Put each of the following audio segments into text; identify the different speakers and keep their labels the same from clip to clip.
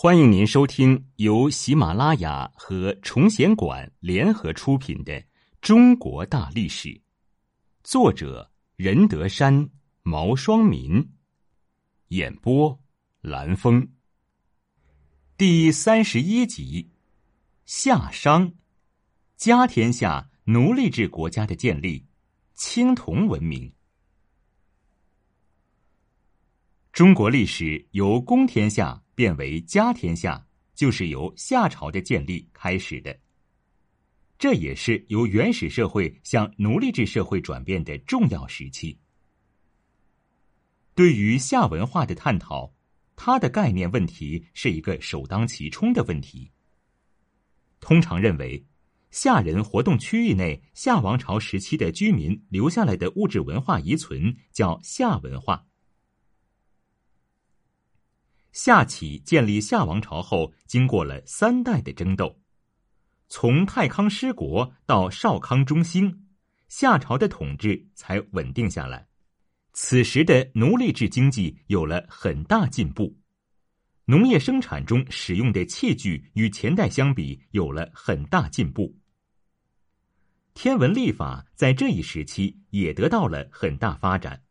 Speaker 1: 欢迎您收听由喜马拉雅和崇贤馆联合出品的《中国大历史》，作者任德山、毛双民，演播蓝峰。第三十一集：夏商，家天下奴隶制国家的建立，青铜文明。中国历史由公天下。变为家天下，就是由夏朝的建立开始的。这也是由原始社会向奴隶制社会转变的重要时期。对于夏文化的探讨，它的概念问题是一个首当其冲的问题。通常认为，夏人活动区域内夏王朝时期的居民留下来的物质文化遗存叫夏文化。夏启建立夏王朝后，经过了三代的争斗，从太康失国到少康中兴，夏朝的统治才稳定下来。此时的奴隶制经济有了很大进步，农业生产中使用的器具与前代相比有了很大进步，天文历法在这一时期也得到了很大发展。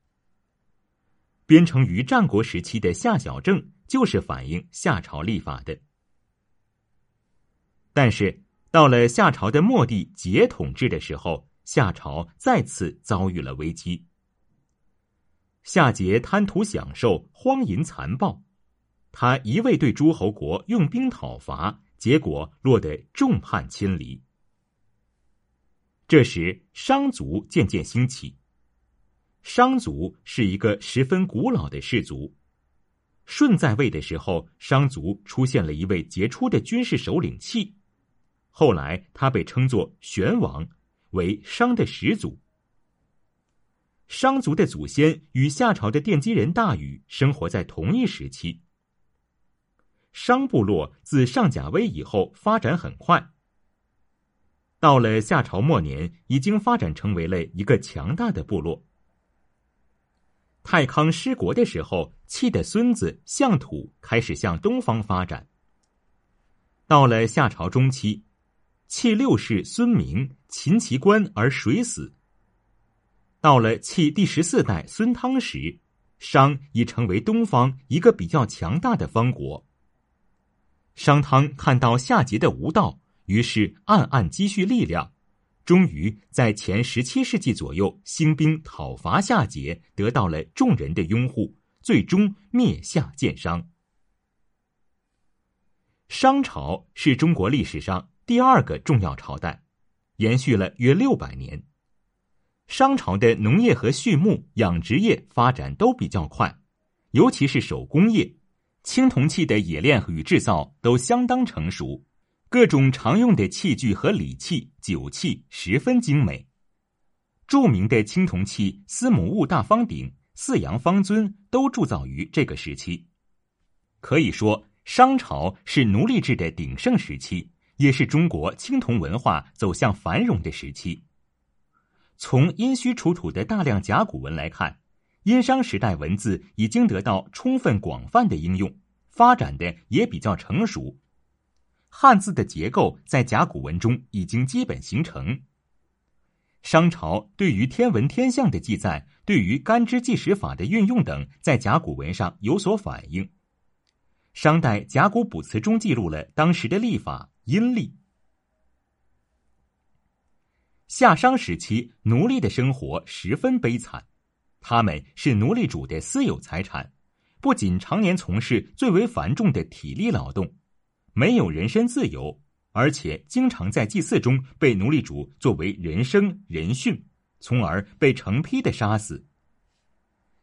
Speaker 1: 编成于战国时期的夏小正。就是反映夏朝立法的，但是到了夏朝的末帝桀统治的时候，夏朝再次遭遇了危机。夏桀贪图享受，荒淫残暴，他一味对诸侯国用兵讨伐，结果落得众叛亲离。这时，商族渐渐兴起。商族是一个十分古老的氏族。舜在位的时候，商族出现了一位杰出的军事首领契，后来他被称作玄王，为商的始祖。商族的祖先与夏朝的奠基人大禹生活在同一时期。商部落自上甲威以后发展很快，到了夏朝末年，已经发展成为了一个强大的部落。太康失国的时候，契的孙子相土开始向东方发展。到了夏朝中期，契六世孙明秦其官而水死。到了契第十四代孙汤时，商已成为东方一个比较强大的方国。商汤看到夏桀的无道，于是暗暗积蓄力量。终于在前十七世纪左右兴兵讨伐夏桀，得到了众人的拥护，最终灭夏建商。商朝是中国历史上第二个重要朝代，延续了约六百年。商朝的农业和畜牧、养殖业发展都比较快，尤其是手工业，青铜器的冶炼与制造都相当成熟。各种常用的器具和礼器、酒器十分精美。著名的青铜器司母戊大方鼎、四羊方尊都铸造于这个时期。可以说，商朝是奴隶制的鼎盛时期，也是中国青铜文化走向繁荣的时期。从殷墟出土的大量甲骨文来看，殷商时代文字已经得到充分广泛的应用，发展的也比较成熟。汉字的结构在甲骨文中已经基本形成。商朝对于天文天象的记载，对于干支计时法的运用等，在甲骨文上有所反映。商代甲骨卜辞中记录了当时的历法阴历。夏商时期，奴隶的生活十分悲惨，他们是奴隶主的私有财产，不仅常年从事最为繁重的体力劳动。没有人身自由，而且经常在祭祀中被奴隶主作为人生人殉，从而被成批的杀死。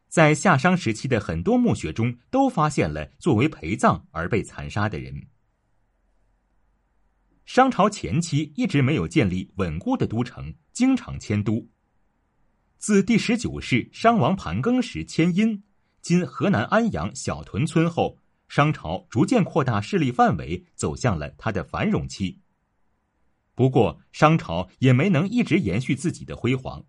Speaker 1: 在夏商时期的很多墓穴中，都发现了作为陪葬而被残杀的人。商朝前期一直没有建立稳固的都城，经常迁都。自第十九世商王盘庚时迁殷（今河南安阳小屯村）后。商朝逐渐扩大势力范围，走向了它的繁荣期。不过，商朝也没能一直延续自己的辉煌。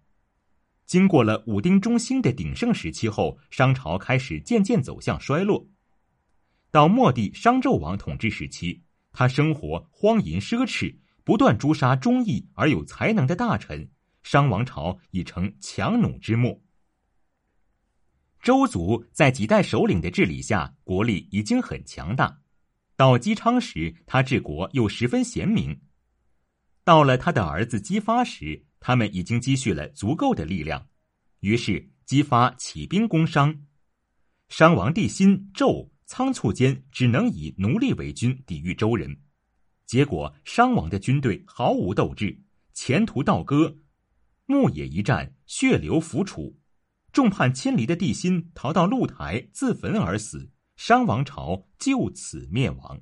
Speaker 1: 经过了武丁中兴的鼎盛时期后，商朝开始渐渐走向衰落。到末帝商纣王统治时期，他生活荒淫奢侈，不断诛杀忠义而有才能的大臣，商王朝已成强弩之末。周族在几代首领的治理下，国力已经很强大。到姬昌时，他治国又十分贤明。到了他的儿子姬发时，他们已经积蓄了足够的力量，于是姬发起兵攻商。商王帝辛、纣仓促间只能以奴隶为军抵御周人，结果商王的军队毫无斗志，前途倒戈，牧野一战，血流浮楚。众叛亲离的帝辛逃到露台自焚而死，商王朝就此灭亡。